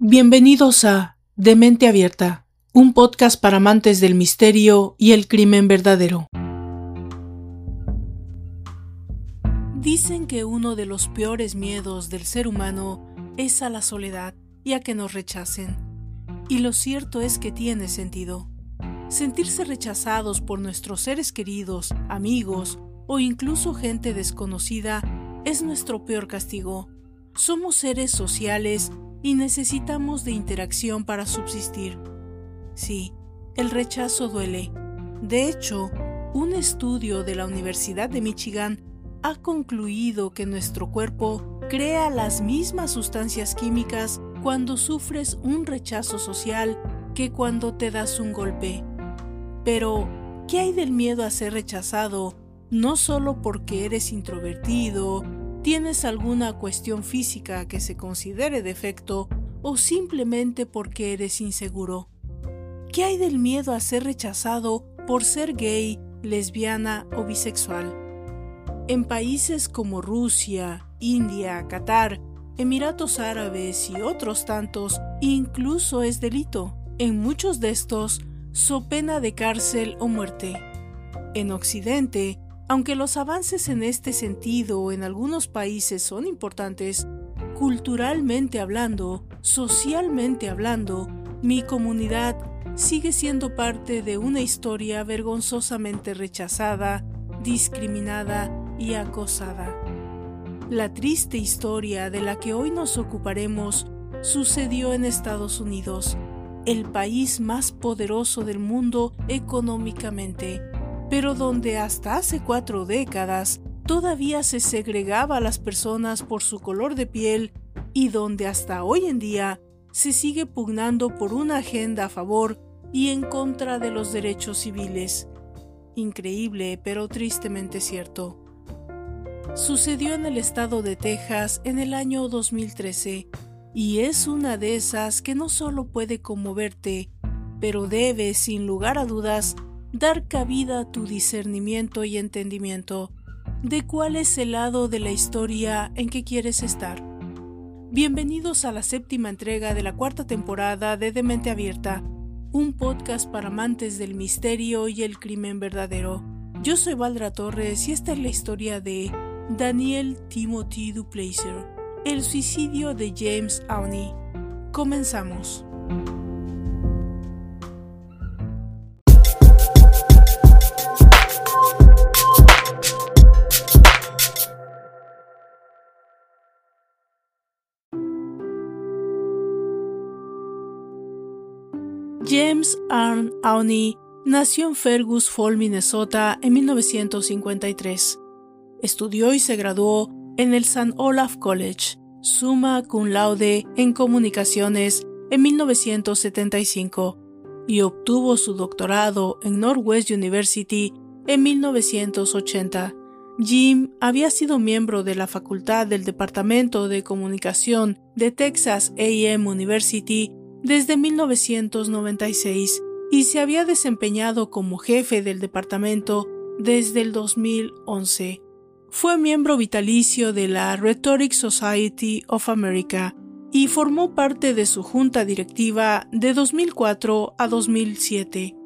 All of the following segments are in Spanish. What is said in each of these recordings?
Bienvenidos a De Mente Abierta, un podcast para amantes del misterio y el crimen verdadero. Dicen que uno de los peores miedos del ser humano es a la soledad y a que nos rechacen. Y lo cierto es que tiene sentido. Sentirse rechazados por nuestros seres queridos, amigos o incluso gente desconocida es nuestro peor castigo. Somos seres sociales y necesitamos de interacción para subsistir. Sí, el rechazo duele. De hecho, un estudio de la Universidad de Michigan ha concluido que nuestro cuerpo crea las mismas sustancias químicas cuando sufres un rechazo social que cuando te das un golpe. Pero, ¿qué hay del miedo a ser rechazado no solo porque eres introvertido tienes alguna cuestión física que se considere defecto o simplemente porque eres inseguro. ¿Qué hay del miedo a ser rechazado por ser gay, lesbiana o bisexual? En países como Rusia, India, Qatar, Emiratos Árabes y otros tantos, incluso es delito. En muchos de estos, so pena de cárcel o muerte. En Occidente, aunque los avances en este sentido en algunos países son importantes, culturalmente hablando, socialmente hablando, mi comunidad sigue siendo parte de una historia vergonzosamente rechazada, discriminada y acosada. La triste historia de la que hoy nos ocuparemos sucedió en Estados Unidos, el país más poderoso del mundo económicamente pero donde hasta hace cuatro décadas todavía se segregaba a las personas por su color de piel y donde hasta hoy en día se sigue pugnando por una agenda a favor y en contra de los derechos civiles. Increíble, pero tristemente cierto. Sucedió en el estado de Texas en el año 2013 y es una de esas que no solo puede conmoverte, pero debe, sin lugar a dudas, dar cabida a tu discernimiento y entendimiento de cuál es el lado de la historia en que quieres estar. Bienvenidos a la séptima entrega de la cuarta temporada de Demente Abierta, un podcast para amantes del misterio y el crimen verdadero. Yo soy Valdra Torres y esta es la historia de Daniel Timothy Duplacer, el suicidio de James Awney. Comenzamos. James Arn Awney nació en Fergus Fall, Minnesota, en 1953. Estudió y se graduó en el St. Olaf College, summa cum laude en comunicaciones en 1975 y obtuvo su doctorado en Northwest University en 1980. Jim había sido miembro de la facultad del Departamento de Comunicación de Texas AM University desde 1996 y se había desempeñado como jefe del departamento desde el 2011. Fue miembro vitalicio de la Rhetoric Society of America y formó parte de su junta directiva de 2004 a 2007.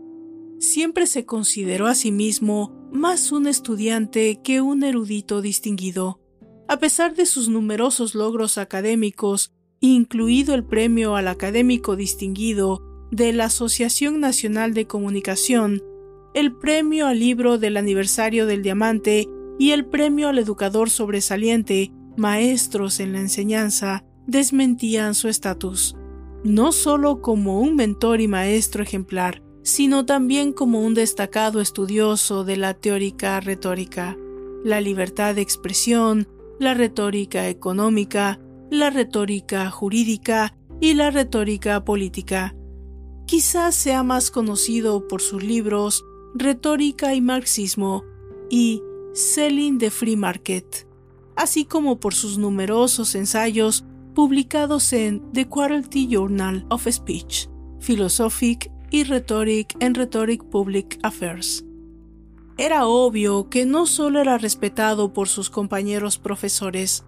Siempre se consideró a sí mismo más un estudiante que un erudito distinguido. A pesar de sus numerosos logros académicos incluido el Premio al Académico Distinguido de la Asociación Nacional de Comunicación, el Premio al Libro del Aniversario del Diamante y el Premio al Educador Sobresaliente, maestros en la enseñanza, desmentían su estatus, no solo como un mentor y maestro ejemplar, sino también como un destacado estudioso de la teórica retórica, la libertad de expresión, la retórica económica, la retórica jurídica y la retórica política. Quizás sea más conocido por sus libros Retórica y Marxismo y Selling the Free Market, así como por sus numerosos ensayos publicados en The Quarterly Journal of Speech, Philosophic y Rhetoric and Rhetoric Public Affairs. Era obvio que no solo era respetado por sus compañeros profesores,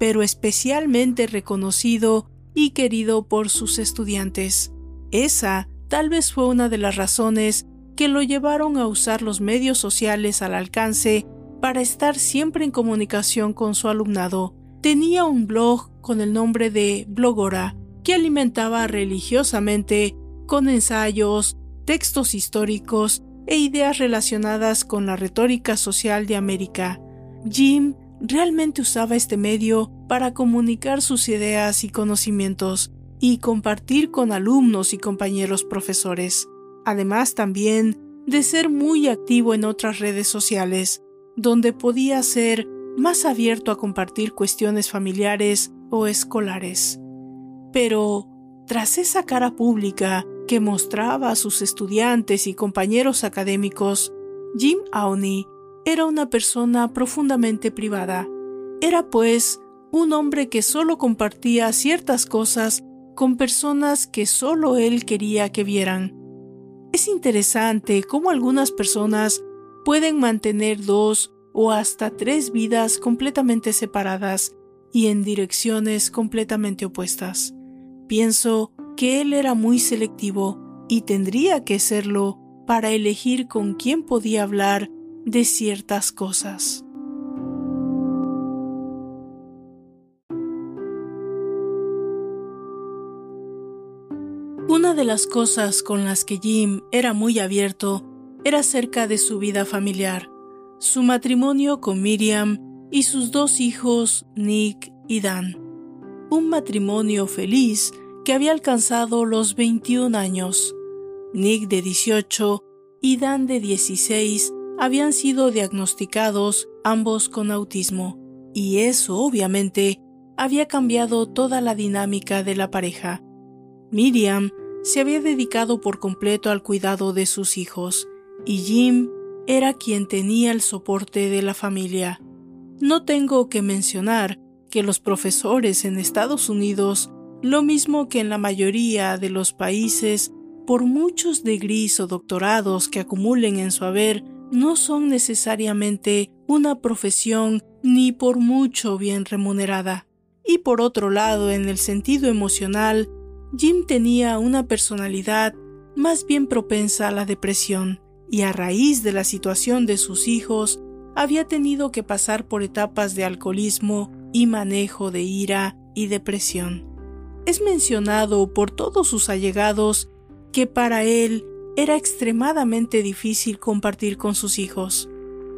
pero especialmente reconocido y querido por sus estudiantes. Esa tal vez fue una de las razones que lo llevaron a usar los medios sociales al alcance para estar siempre en comunicación con su alumnado. Tenía un blog con el nombre de Blogora, que alimentaba religiosamente con ensayos, textos históricos e ideas relacionadas con la retórica social de América. Jim realmente usaba este medio para comunicar sus ideas y conocimientos y compartir con alumnos y compañeros profesores, además también de ser muy activo en otras redes sociales, donde podía ser más abierto a compartir cuestiones familiares o escolares. Pero, tras esa cara pública que mostraba a sus estudiantes y compañeros académicos, Jim Awney era una persona profundamente privada. Era, pues, un hombre que solo compartía ciertas cosas con personas que solo él quería que vieran. Es interesante cómo algunas personas pueden mantener dos o hasta tres vidas completamente separadas y en direcciones completamente opuestas. Pienso que él era muy selectivo y tendría que serlo para elegir con quién podía hablar de ciertas cosas. Una de las cosas con las que Jim era muy abierto era acerca de su vida familiar, su matrimonio con Miriam y sus dos hijos, Nick y Dan. Un matrimonio feliz que había alcanzado los 21 años. Nick de 18 y Dan de 16 habían sido diagnosticados ambos con autismo, y eso obviamente había cambiado toda la dinámica de la pareja. Miriam se había dedicado por completo al cuidado de sus hijos, y Jim era quien tenía el soporte de la familia. No tengo que mencionar que los profesores en Estados Unidos, lo mismo que en la mayoría de los países, por muchos degrees o doctorados que acumulen en su haber, no son necesariamente una profesión ni por mucho bien remunerada. Y por otro lado, en el sentido emocional, Jim tenía una personalidad más bien propensa a la depresión, y a raíz de la situación de sus hijos, había tenido que pasar por etapas de alcoholismo y manejo de ira y depresión. Es mencionado por todos sus allegados que para él era extremadamente difícil compartir con sus hijos.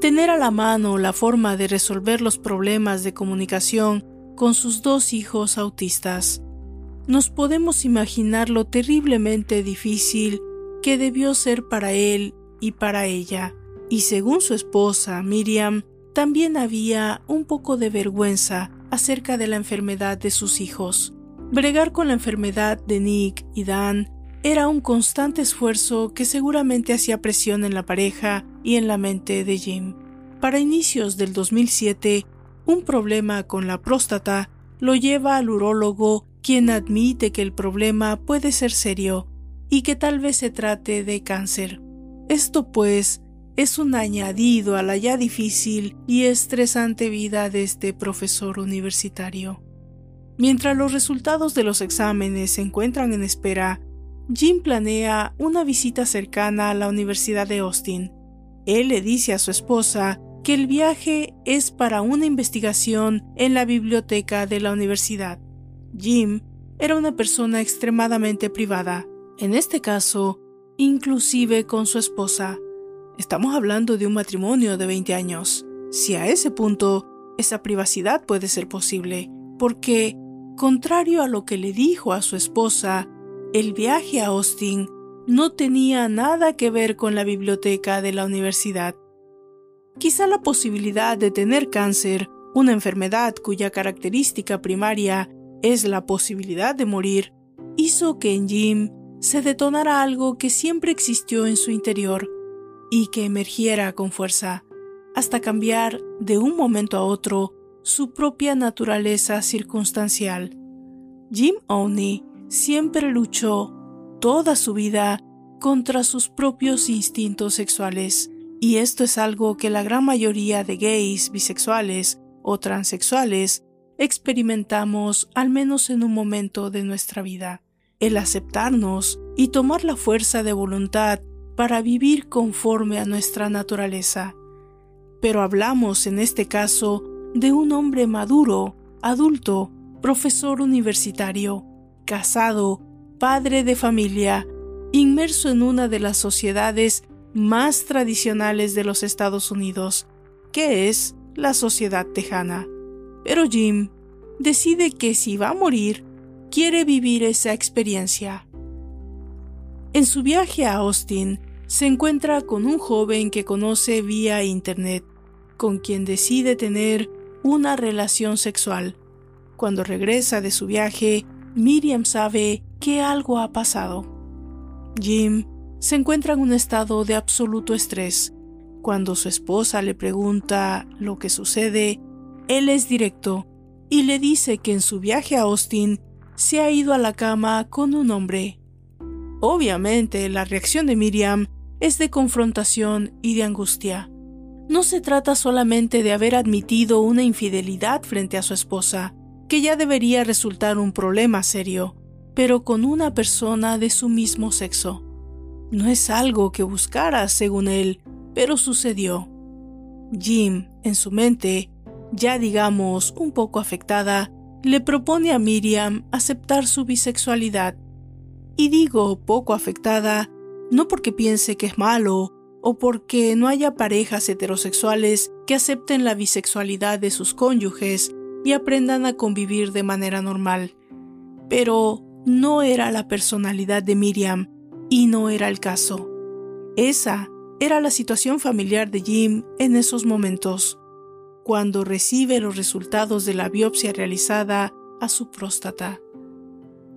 Tener a la mano la forma de resolver los problemas de comunicación con sus dos hijos autistas. Nos podemos imaginar lo terriblemente difícil que debió ser para él y para ella. Y según su esposa, Miriam, también había un poco de vergüenza acerca de la enfermedad de sus hijos. Bregar con la enfermedad de Nick y Dan era un constante esfuerzo que seguramente hacía presión en la pareja y en la mente de Jim. Para inicios del 2007, un problema con la próstata lo lleva al urólogo, quien admite que el problema puede ser serio y que tal vez se trate de cáncer. Esto pues es un añadido a la ya difícil y estresante vida de este profesor universitario. Mientras los resultados de los exámenes se encuentran en espera, Jim planea una visita cercana a la Universidad de Austin. Él le dice a su esposa que el viaje es para una investigación en la biblioteca de la universidad. Jim era una persona extremadamente privada, en este caso, inclusive con su esposa. Estamos hablando de un matrimonio de 20 años. Si a ese punto esa privacidad puede ser posible, porque, contrario a lo que le dijo a su esposa, el viaje a Austin no tenía nada que ver con la biblioteca de la universidad. Quizá la posibilidad de tener cáncer, una enfermedad cuya característica primaria es la posibilidad de morir, hizo que en Jim se detonara algo que siempre existió en su interior y que emergiera con fuerza, hasta cambiar de un momento a otro su propia naturaleza circunstancial. Jim Owney siempre luchó toda su vida contra sus propios instintos sexuales, y esto es algo que la gran mayoría de gays, bisexuales o transexuales experimentamos al menos en un momento de nuestra vida, el aceptarnos y tomar la fuerza de voluntad para vivir conforme a nuestra naturaleza. Pero hablamos en este caso de un hombre maduro, adulto, profesor universitario, casado, padre de familia, inmerso en una de las sociedades más tradicionales de los Estados Unidos, que es la sociedad tejana. Pero Jim decide que si va a morir, quiere vivir esa experiencia. En su viaje a Austin, se encuentra con un joven que conoce vía Internet, con quien decide tener una relación sexual. Cuando regresa de su viaje, Miriam sabe que algo ha pasado. Jim se encuentra en un estado de absoluto estrés. Cuando su esposa le pregunta lo que sucede, él es directo y le dice que en su viaje a Austin se ha ido a la cama con un hombre. Obviamente la reacción de Miriam es de confrontación y de angustia. No se trata solamente de haber admitido una infidelidad frente a su esposa, que ya debería resultar un problema serio, pero con una persona de su mismo sexo. No es algo que buscara, según él, pero sucedió. Jim, en su mente, ya digamos un poco afectada, le propone a Miriam aceptar su bisexualidad. Y digo poco afectada, no porque piense que es malo o porque no haya parejas heterosexuales que acepten la bisexualidad de sus cónyuges y aprendan a convivir de manera normal. Pero no era la personalidad de Miriam y no era el caso. Esa era la situación familiar de Jim en esos momentos, cuando recibe los resultados de la biopsia realizada a su próstata.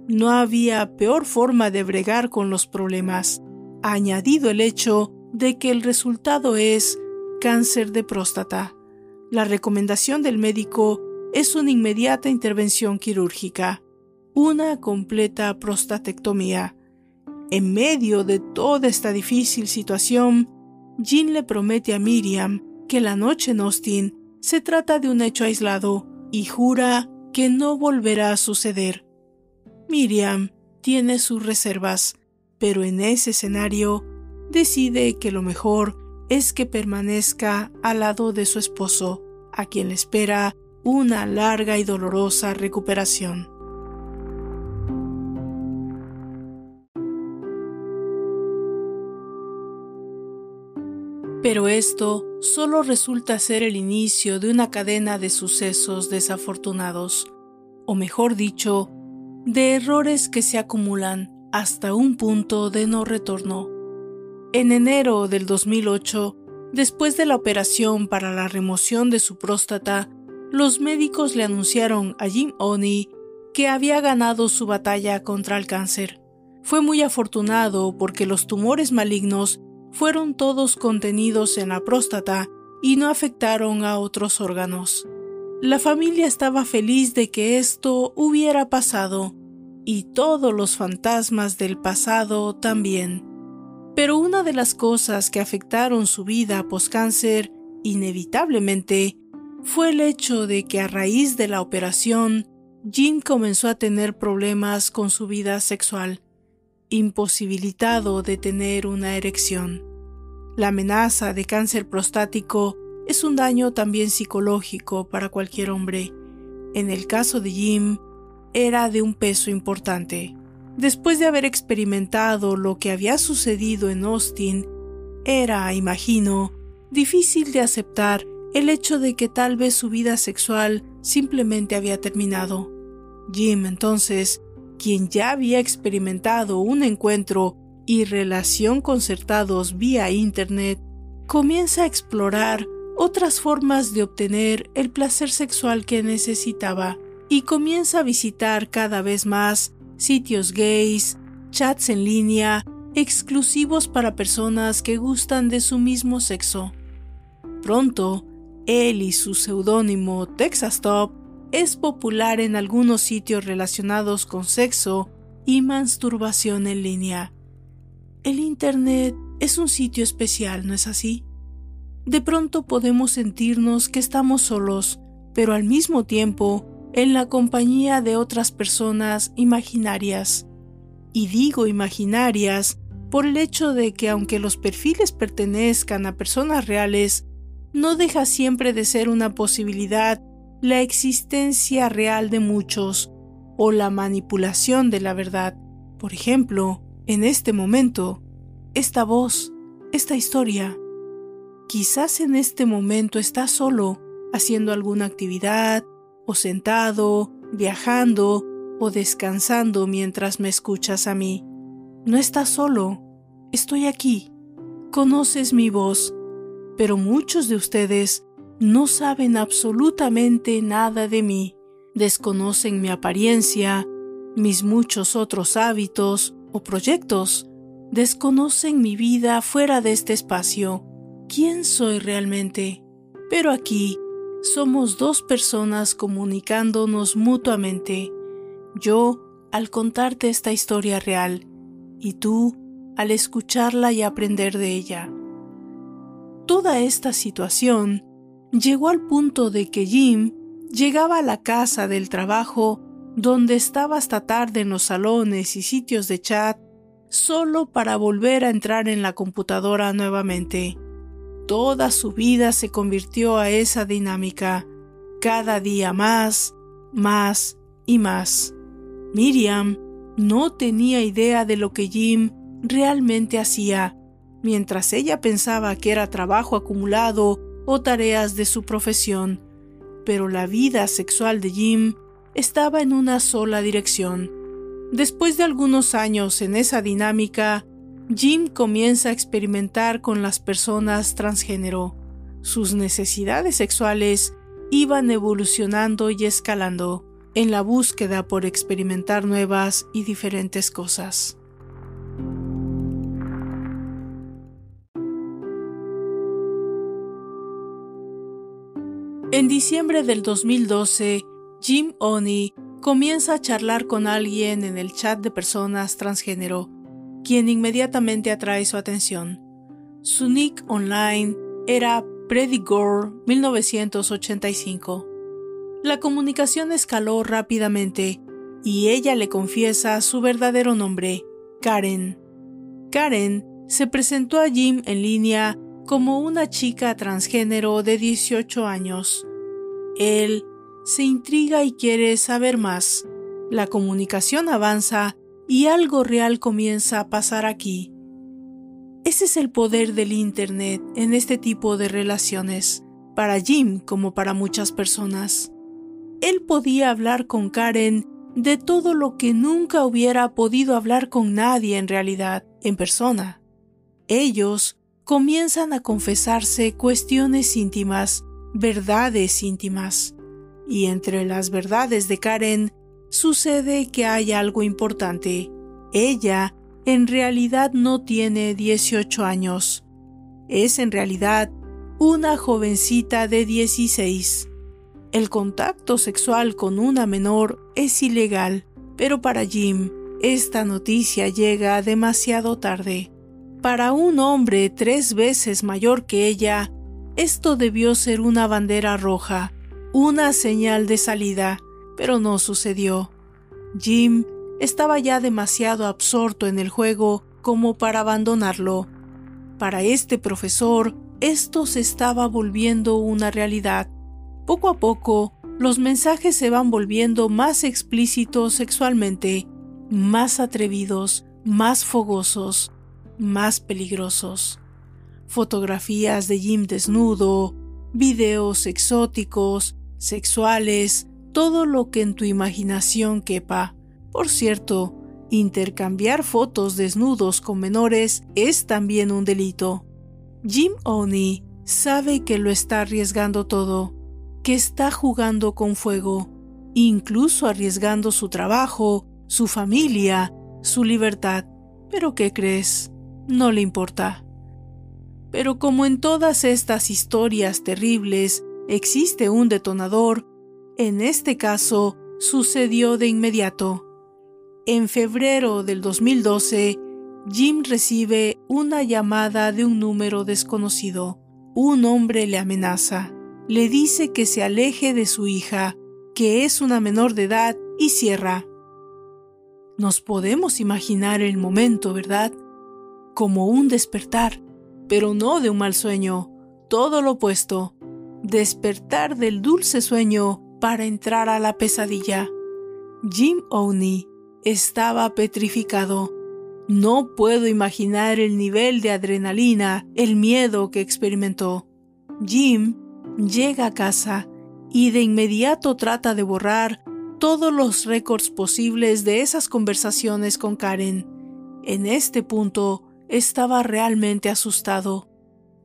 No había peor forma de bregar con los problemas, añadido el hecho de que el resultado es cáncer de próstata. La recomendación del médico es una inmediata intervención quirúrgica, una completa prostatectomía. En medio de toda esta difícil situación, Jean le promete a Miriam que la noche en Austin se trata de un hecho aislado y jura que no volverá a suceder. Miriam tiene sus reservas, pero en ese escenario decide que lo mejor es que permanezca al lado de su esposo, a quien le espera una larga y dolorosa recuperación. Pero esto solo resulta ser el inicio de una cadena de sucesos desafortunados, o mejor dicho, de errores que se acumulan hasta un punto de no retorno. En enero del 2008, después de la operación para la remoción de su próstata, los médicos le anunciaron a Jim Oni que había ganado su batalla contra el cáncer. Fue muy afortunado porque los tumores malignos fueron todos contenidos en la próstata y no afectaron a otros órganos. La familia estaba feliz de que esto hubiera pasado, y todos los fantasmas del pasado también. Pero una de las cosas que afectaron su vida post-cáncer, inevitablemente, fue el hecho de que a raíz de la operación, Jim comenzó a tener problemas con su vida sexual, imposibilitado de tener una erección. La amenaza de cáncer prostático es un daño también psicológico para cualquier hombre. En el caso de Jim, era de un peso importante. Después de haber experimentado lo que había sucedido en Austin, era, imagino, difícil de aceptar el hecho de que tal vez su vida sexual simplemente había terminado. Jim, entonces, quien ya había experimentado un encuentro y relación concertados vía Internet, comienza a explorar otras formas de obtener el placer sexual que necesitaba y comienza a visitar cada vez más sitios gays, chats en línea, exclusivos para personas que gustan de su mismo sexo. Pronto, él y su seudónimo Texas Top es popular en algunos sitios relacionados con sexo y masturbación en línea. El Internet es un sitio especial, ¿no es así? De pronto podemos sentirnos que estamos solos, pero al mismo tiempo en la compañía de otras personas imaginarias. Y digo imaginarias por el hecho de que aunque los perfiles pertenezcan a personas reales, no deja siempre de ser una posibilidad la existencia real de muchos o la manipulación de la verdad. Por ejemplo, en este momento, esta voz, esta historia. Quizás en este momento estás solo, haciendo alguna actividad, o sentado, viajando, o descansando mientras me escuchas a mí. No estás solo, estoy aquí. Conoces mi voz, pero muchos de ustedes no saben absolutamente nada de mí, desconocen mi apariencia, mis muchos otros hábitos o proyectos, desconocen mi vida fuera de este espacio. ¿Quién soy realmente? Pero aquí somos dos personas comunicándonos mutuamente. Yo al contarte esta historia real y tú al escucharla y aprender de ella. Toda esta situación llegó al punto de que Jim llegaba a la casa del trabajo donde estaba hasta tarde en los salones y sitios de chat solo para volver a entrar en la computadora nuevamente. Toda su vida se convirtió a esa dinámica, cada día más, más y más. Miriam no tenía idea de lo que Jim realmente hacía mientras ella pensaba que era trabajo acumulado o tareas de su profesión, pero la vida sexual de Jim estaba en una sola dirección. Después de algunos años en esa dinámica, Jim comienza a experimentar con las personas transgénero. Sus necesidades sexuales iban evolucionando y escalando en la búsqueda por experimentar nuevas y diferentes cosas. En diciembre del 2012, Jim Oni comienza a charlar con alguien en el chat de personas transgénero, quien inmediatamente atrae su atención. Su nick online era Pretty Girl 1985. La comunicación escaló rápidamente y ella le confiesa su verdadero nombre, Karen. Karen se presentó a Jim en línea como una chica transgénero de 18 años. Él se intriga y quiere saber más. La comunicación avanza y algo real comienza a pasar aquí. Ese es el poder del Internet en este tipo de relaciones, para Jim como para muchas personas. Él podía hablar con Karen de todo lo que nunca hubiera podido hablar con nadie en realidad, en persona. Ellos comienzan a confesarse cuestiones íntimas, verdades íntimas. Y entre las verdades de Karen sucede que hay algo importante. Ella en realidad no tiene 18 años. Es en realidad una jovencita de 16. El contacto sexual con una menor es ilegal, pero para Jim esta noticia llega demasiado tarde. Para un hombre tres veces mayor que ella, esto debió ser una bandera roja, una señal de salida, pero no sucedió. Jim estaba ya demasiado absorto en el juego como para abandonarlo. Para este profesor, esto se estaba volviendo una realidad. Poco a poco, los mensajes se van volviendo más explícitos sexualmente, más atrevidos, más fogosos más peligrosos. Fotografías de Jim desnudo, videos exóticos, sexuales, todo lo que en tu imaginación quepa. Por cierto, intercambiar fotos desnudos con menores es también un delito. Jim Oni sabe que lo está arriesgando todo, que está jugando con fuego, incluso arriesgando su trabajo, su familia, su libertad. Pero ¿qué crees? No le importa. Pero como en todas estas historias terribles existe un detonador, en este caso sucedió de inmediato. En febrero del 2012, Jim recibe una llamada de un número desconocido. Un hombre le amenaza, le dice que se aleje de su hija que es una menor de edad y cierra. Nos podemos imaginar el momento, ¿verdad? Como un despertar, pero no de un mal sueño, todo lo opuesto, despertar del dulce sueño para entrar a la pesadilla. Jim Owney estaba petrificado. No puedo imaginar el nivel de adrenalina, el miedo que experimentó. Jim llega a casa y de inmediato trata de borrar todos los récords posibles de esas conversaciones con Karen. En este punto estaba realmente asustado.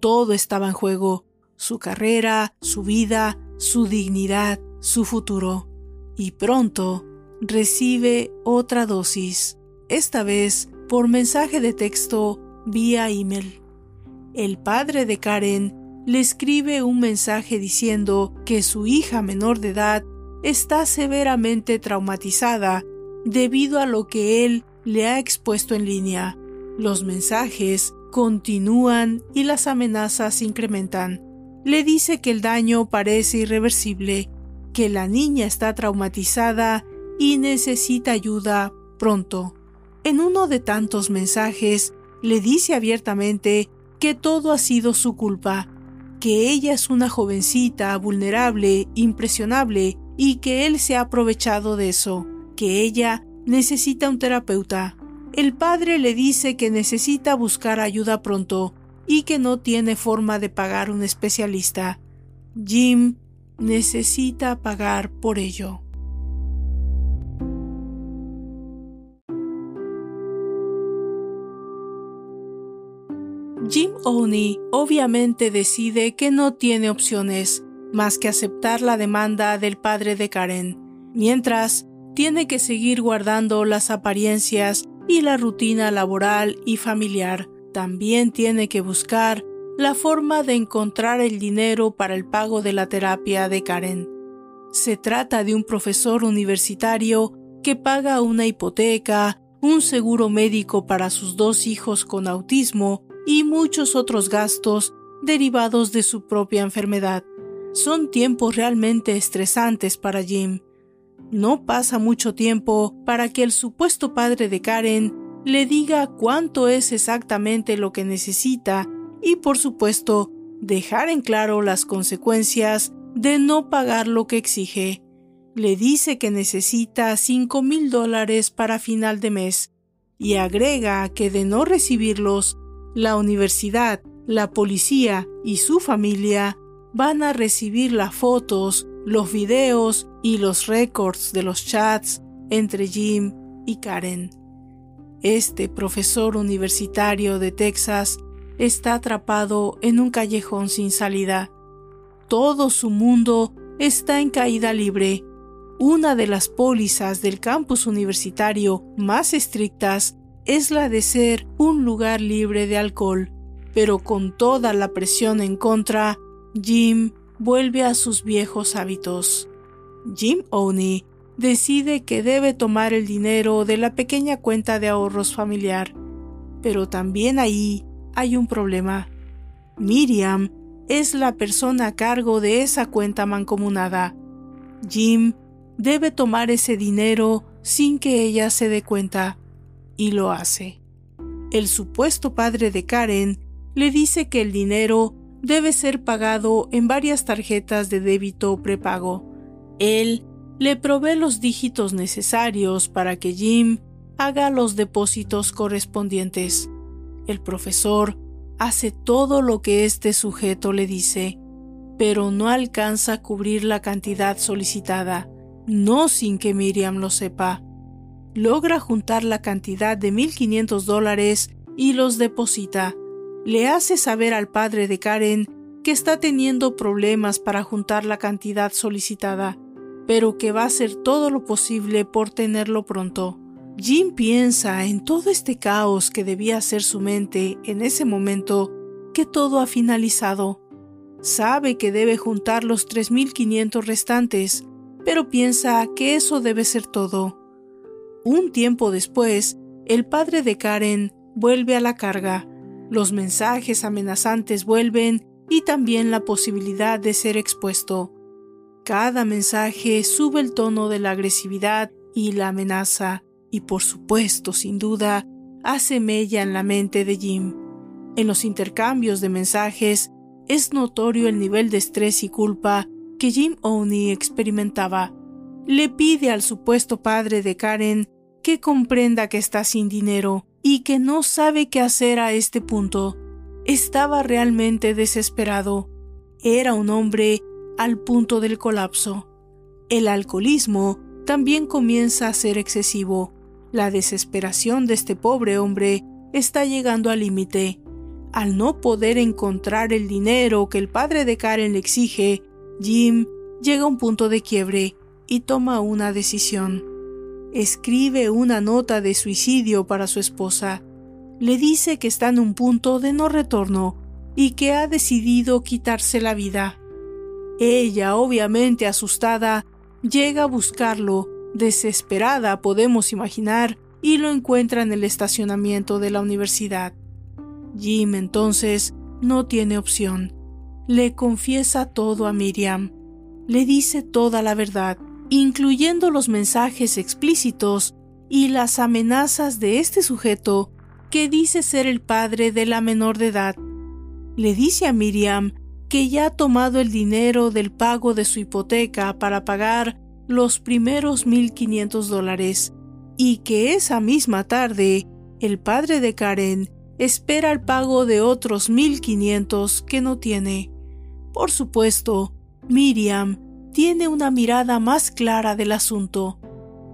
Todo estaba en juego, su carrera, su vida, su dignidad, su futuro. Y pronto recibe otra dosis, esta vez por mensaje de texto vía email. El padre de Karen le escribe un mensaje diciendo que su hija menor de edad está severamente traumatizada debido a lo que él le ha expuesto en línea. Los mensajes continúan y las amenazas incrementan. Le dice que el daño parece irreversible, que la niña está traumatizada y necesita ayuda pronto. En uno de tantos mensajes le dice abiertamente que todo ha sido su culpa, que ella es una jovencita vulnerable, impresionable, y que él se ha aprovechado de eso, que ella necesita un terapeuta. El padre le dice que necesita buscar ayuda pronto y que no tiene forma de pagar un especialista. Jim necesita pagar por ello. Jim Owney obviamente decide que no tiene opciones más que aceptar la demanda del padre de Karen, mientras tiene que seguir guardando las apariencias y la rutina laboral y familiar. También tiene que buscar la forma de encontrar el dinero para el pago de la terapia de Karen. Se trata de un profesor universitario que paga una hipoteca, un seguro médico para sus dos hijos con autismo y muchos otros gastos derivados de su propia enfermedad. Son tiempos realmente estresantes para Jim. No pasa mucho tiempo para que el supuesto padre de Karen le diga cuánto es exactamente lo que necesita y por supuesto dejar en claro las consecuencias de no pagar lo que exige. Le dice que necesita cinco mil dólares para final de mes y agrega que de no recibirlos, la universidad, la policía y su familia van a recibir las fotos, los videos y los récords de los chats entre Jim y Karen. Este profesor universitario de Texas está atrapado en un callejón sin salida. Todo su mundo está en caída libre. Una de las pólizas del campus universitario más estrictas es la de ser un lugar libre de alcohol, pero con toda la presión en contra, Jim vuelve a sus viejos hábitos. Jim Owney decide que debe tomar el dinero de la pequeña cuenta de ahorros familiar, pero también ahí hay un problema. Miriam es la persona a cargo de esa cuenta mancomunada. Jim debe tomar ese dinero sin que ella se dé cuenta, y lo hace. El supuesto padre de Karen le dice que el dinero debe ser pagado en varias tarjetas de débito prepago. Él le provee los dígitos necesarios para que Jim haga los depósitos correspondientes. El profesor hace todo lo que este sujeto le dice, pero no alcanza a cubrir la cantidad solicitada, no sin que Miriam lo sepa. Logra juntar la cantidad de 1.500 dólares y los deposita le hace saber al padre de Karen que está teniendo problemas para juntar la cantidad solicitada, pero que va a hacer todo lo posible por tenerlo pronto. Jim piensa en todo este caos que debía ser su mente en ese momento que todo ha finalizado. Sabe que debe juntar los 3.500 restantes, pero piensa que eso debe ser todo. Un tiempo después, el padre de Karen vuelve a la carga los mensajes amenazantes vuelven y también la posibilidad de ser expuesto. Cada mensaje sube el tono de la agresividad y la amenaza, y por supuesto, sin duda, hace mella en la mente de Jim. En los intercambios de mensajes es notorio el nivel de estrés y culpa que Jim Oney experimentaba. Le pide al supuesto padre de Karen que comprenda que está sin dinero y que no sabe qué hacer a este punto. Estaba realmente desesperado. Era un hombre al punto del colapso. El alcoholismo también comienza a ser excesivo. La desesperación de este pobre hombre está llegando al límite. Al no poder encontrar el dinero que el padre de Karen le exige, Jim llega a un punto de quiebre y toma una decisión. Escribe una nota de suicidio para su esposa. Le dice que está en un punto de no retorno y que ha decidido quitarse la vida. Ella, obviamente asustada, llega a buscarlo, desesperada podemos imaginar, y lo encuentra en el estacionamiento de la universidad. Jim entonces no tiene opción. Le confiesa todo a Miriam. Le dice toda la verdad, incluyendo los mensajes explícitos y las amenazas de este sujeto que dice ser el padre de la menor de edad. Le dice a Miriam que ya ha tomado el dinero del pago de su hipoteca para pagar los primeros 1.500 dólares y que esa misma tarde el padre de Karen espera el pago de otros 1.500 que no tiene. Por supuesto, Miriam tiene una mirada más clara del asunto,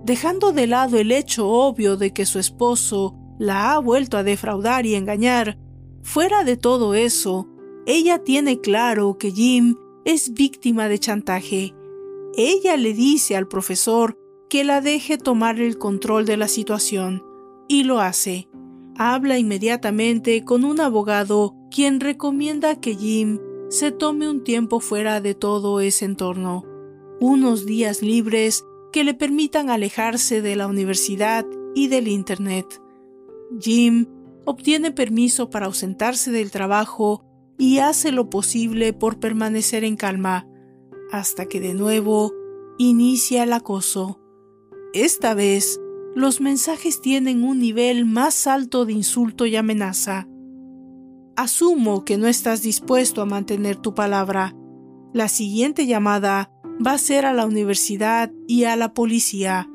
dejando de lado el hecho obvio de que su esposo la ha vuelto a defraudar y engañar. Fuera de todo eso, ella tiene claro que Jim es víctima de chantaje. Ella le dice al profesor que la deje tomar el control de la situación, y lo hace. Habla inmediatamente con un abogado quien recomienda que Jim se tome un tiempo fuera de todo ese entorno, unos días libres que le permitan alejarse de la universidad y del Internet. Jim obtiene permiso para ausentarse del trabajo y hace lo posible por permanecer en calma, hasta que de nuevo inicia el acoso. Esta vez, los mensajes tienen un nivel más alto de insulto y amenaza. Asumo que no estás dispuesto a mantener tu palabra. La siguiente llamada va a ser a la universidad y a la policía.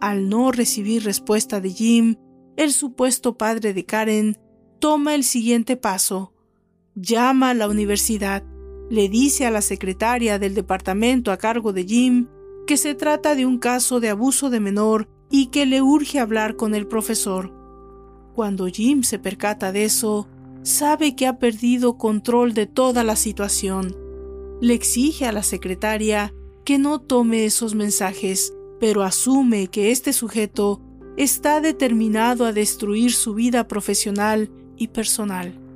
Al no recibir respuesta de Jim, el supuesto padre de Karen toma el siguiente paso llama a la universidad, le dice a la secretaria del departamento a cargo de Jim que se trata de un caso de abuso de menor y que le urge hablar con el profesor. Cuando Jim se percata de eso, sabe que ha perdido control de toda la situación. Le exige a la secretaria que no tome esos mensajes, pero asume que este sujeto está determinado a destruir su vida profesional y personal.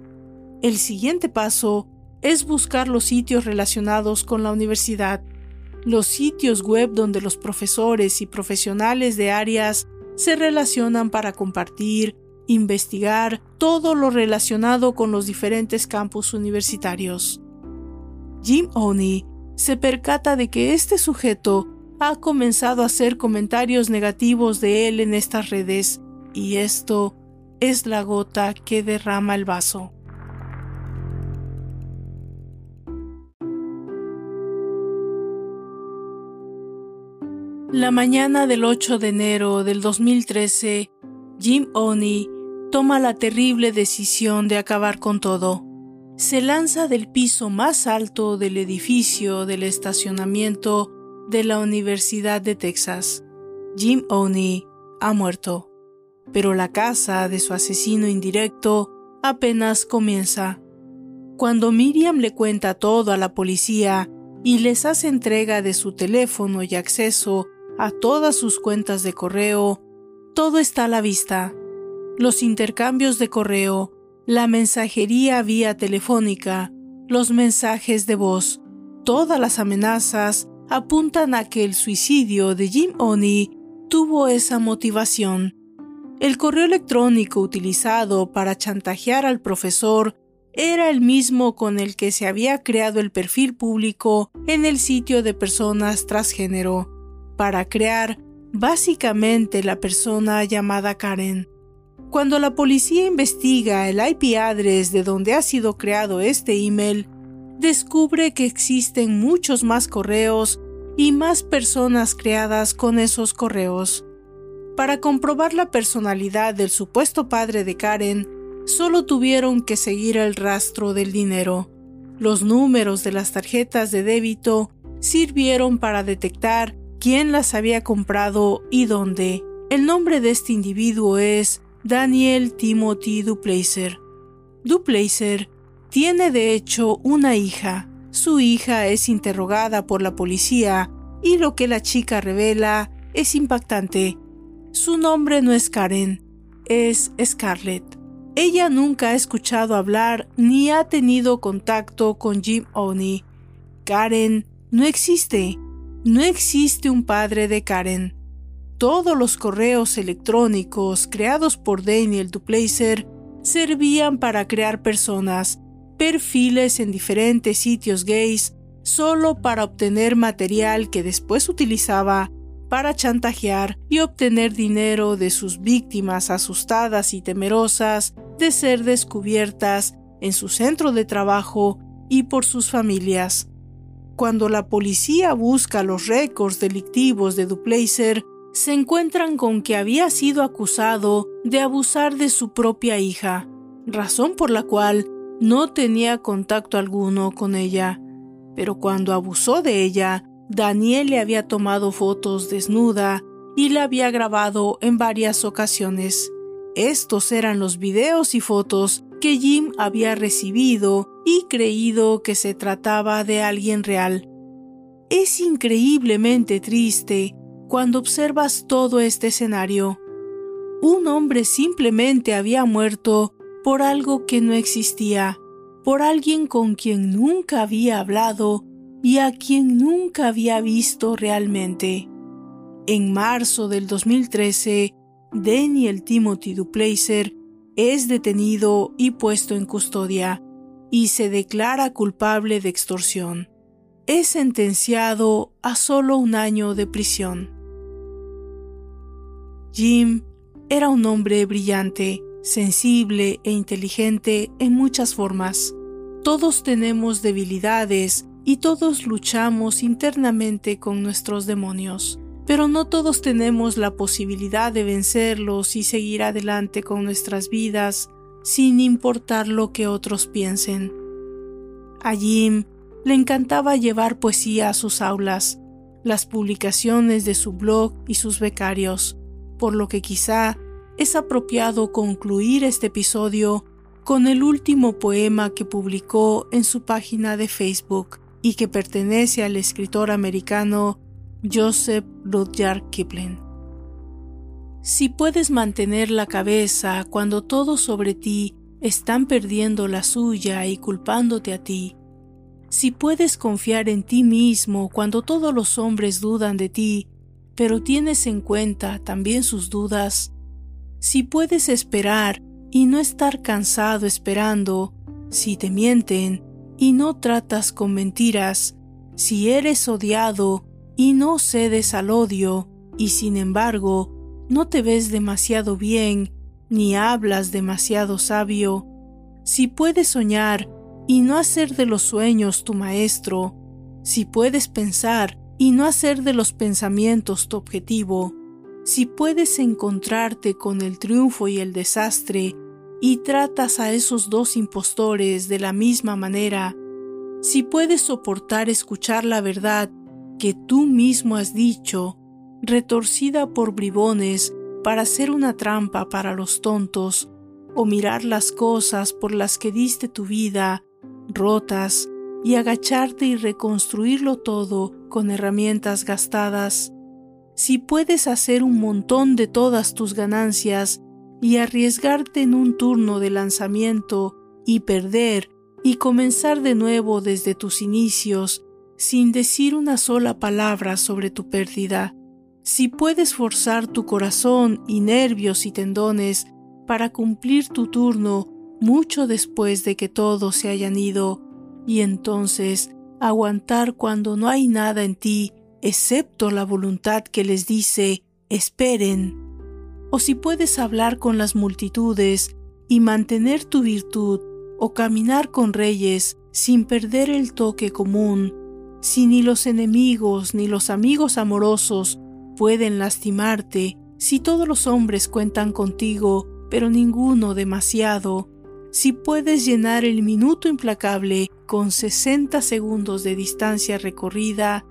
El siguiente paso es buscar los sitios relacionados con la universidad, los sitios web donde los profesores y profesionales de áreas se relacionan para compartir, investigar todo lo relacionado con los diferentes campus universitarios. Jim Oney se percata de que este sujeto ha comenzado a hacer comentarios negativos de él en estas redes, y esto es la gota que derrama el vaso. La mañana del 8 de enero del 2013, Jim Oney toma la terrible decisión de acabar con todo. Se lanza del piso más alto del edificio del estacionamiento de la Universidad de Texas. Jim Oney ha muerto, pero la casa de su asesino indirecto apenas comienza. Cuando Miriam le cuenta todo a la policía y les hace entrega de su teléfono y acceso a todas sus cuentas de correo, todo está a la vista. Los intercambios de correo, la mensajería vía telefónica, los mensajes de voz, todas las amenazas apuntan a que el suicidio de Jim Oney tuvo esa motivación. El correo electrónico utilizado para chantajear al profesor era el mismo con el que se había creado el perfil público en el sitio de personas transgénero, para crear básicamente la persona llamada Karen. Cuando la policía investiga el IP address de donde ha sido creado este email, descubre que existen muchos más correos y más personas creadas con esos correos. Para comprobar la personalidad del supuesto padre de Karen, solo tuvieron que seguir el rastro del dinero. Los números de las tarjetas de débito sirvieron para detectar quién las había comprado y dónde. El nombre de este individuo es Daniel Timothy Duplacer. Duplacer tiene de hecho una hija. Su hija es interrogada por la policía y lo que la chica revela es impactante. Su nombre no es Karen, es Scarlett. Ella nunca ha escuchado hablar ni ha tenido contacto con Jim Oney. Karen no existe. No existe un padre de Karen. Todos los correos electrónicos creados por Daniel Duplacer servían para crear personas, perfiles en diferentes sitios gays, solo para obtener material que después utilizaba para chantajear y obtener dinero de sus víctimas asustadas y temerosas de ser descubiertas en su centro de trabajo y por sus familias. Cuando la policía busca los récords delictivos de Duplacer, se encuentran con que había sido acusado de abusar de su propia hija, razón por la cual no tenía contacto alguno con ella. Pero cuando abusó de ella, Daniel le había tomado fotos desnuda y la había grabado en varias ocasiones. Estos eran los videos y fotos que Jim había recibido y creído que se trataba de alguien real. Es increíblemente triste cuando observas todo este escenario. Un hombre simplemente había muerto por algo que no existía, por alguien con quien nunca había hablado y a quien nunca había visto realmente. En marzo del 2013, Daniel Timothy Duplacer es detenido y puesto en custodia y se declara culpable de extorsión. Es sentenciado a solo un año de prisión. Jim era un hombre brillante, sensible e inteligente en muchas formas. Todos tenemos debilidades y todos luchamos internamente con nuestros demonios, pero no todos tenemos la posibilidad de vencerlos y seguir adelante con nuestras vidas sin importar lo que otros piensen. A Jim le encantaba llevar poesía a sus aulas, las publicaciones de su blog y sus becarios, por lo que quizá es apropiado concluir este episodio con el último poema que publicó en su página de Facebook y que pertenece al escritor americano Joseph Rudyard Kipling. Si puedes mantener la cabeza cuando todos sobre ti están perdiendo la suya y culpándote a ti, si puedes confiar en ti mismo cuando todos los hombres dudan de ti, pero tienes en cuenta también sus dudas, si puedes esperar y no estar cansado esperando, si te mienten y no tratas con mentiras, si eres odiado y no cedes al odio, y sin embargo no te ves demasiado bien, ni hablas demasiado sabio, si puedes soñar y no hacer de los sueños tu maestro, si puedes pensar y no hacer de los pensamientos tu objetivo, si puedes encontrarte con el triunfo y el desastre y tratas a esos dos impostores de la misma manera, si puedes soportar escuchar la verdad que tú mismo has dicho, retorcida por bribones para ser una trampa para los tontos, o mirar las cosas por las que diste tu vida, rotas, y agacharte y reconstruirlo todo con herramientas gastadas, si puedes hacer un montón de todas tus ganancias y arriesgarte en un turno de lanzamiento y perder y comenzar de nuevo desde tus inicios sin decir una sola palabra sobre tu pérdida, si puedes forzar tu corazón y nervios y tendones para cumplir tu turno mucho después de que todos se hayan ido, y entonces aguantar cuando no hay nada en ti excepto la voluntad que les dice esperen. O si puedes hablar con las multitudes y mantener tu virtud, o caminar con reyes sin perder el toque común, si ni los enemigos ni los amigos amorosos pueden lastimarte, si todos los hombres cuentan contigo, pero ninguno demasiado, si puedes llenar el minuto implacable con 60 segundos de distancia recorrida,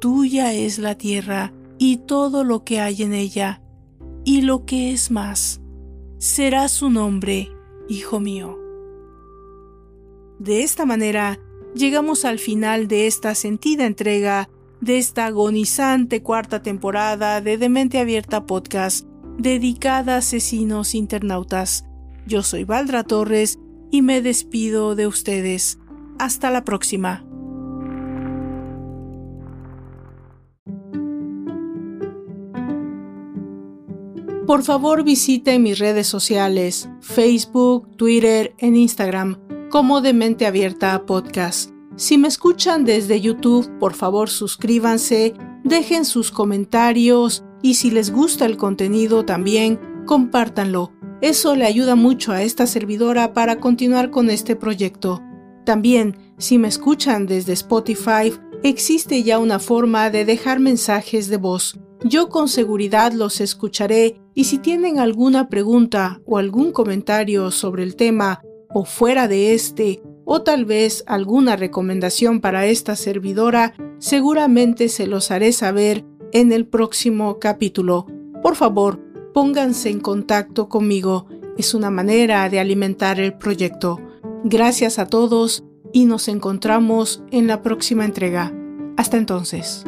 tuya es la tierra y todo lo que hay en ella, y lo que es más, será su nombre, hijo mío. De esta manera, llegamos al final de esta sentida entrega de esta agonizante cuarta temporada de Demente Abierta Podcast dedicada a asesinos internautas. Yo soy Valdra Torres y me despido de ustedes. Hasta la próxima. Por favor visite mis redes sociales, Facebook, Twitter e Instagram como Demente Abierta Podcast. Si me escuchan desde YouTube, por favor suscríbanse, dejen sus comentarios y si les gusta el contenido también, compártanlo. Eso le ayuda mucho a esta servidora para continuar con este proyecto. También, si me escuchan desde Spotify, existe ya una forma de dejar mensajes de voz. Yo con seguridad los escucharé y si tienen alguna pregunta o algún comentario sobre el tema o fuera de este o tal vez alguna recomendación para esta servidora, seguramente se los haré saber en el próximo capítulo. Por favor, pónganse en contacto conmigo. Es una manera de alimentar el proyecto. Gracias a todos y nos encontramos en la próxima entrega. Hasta entonces.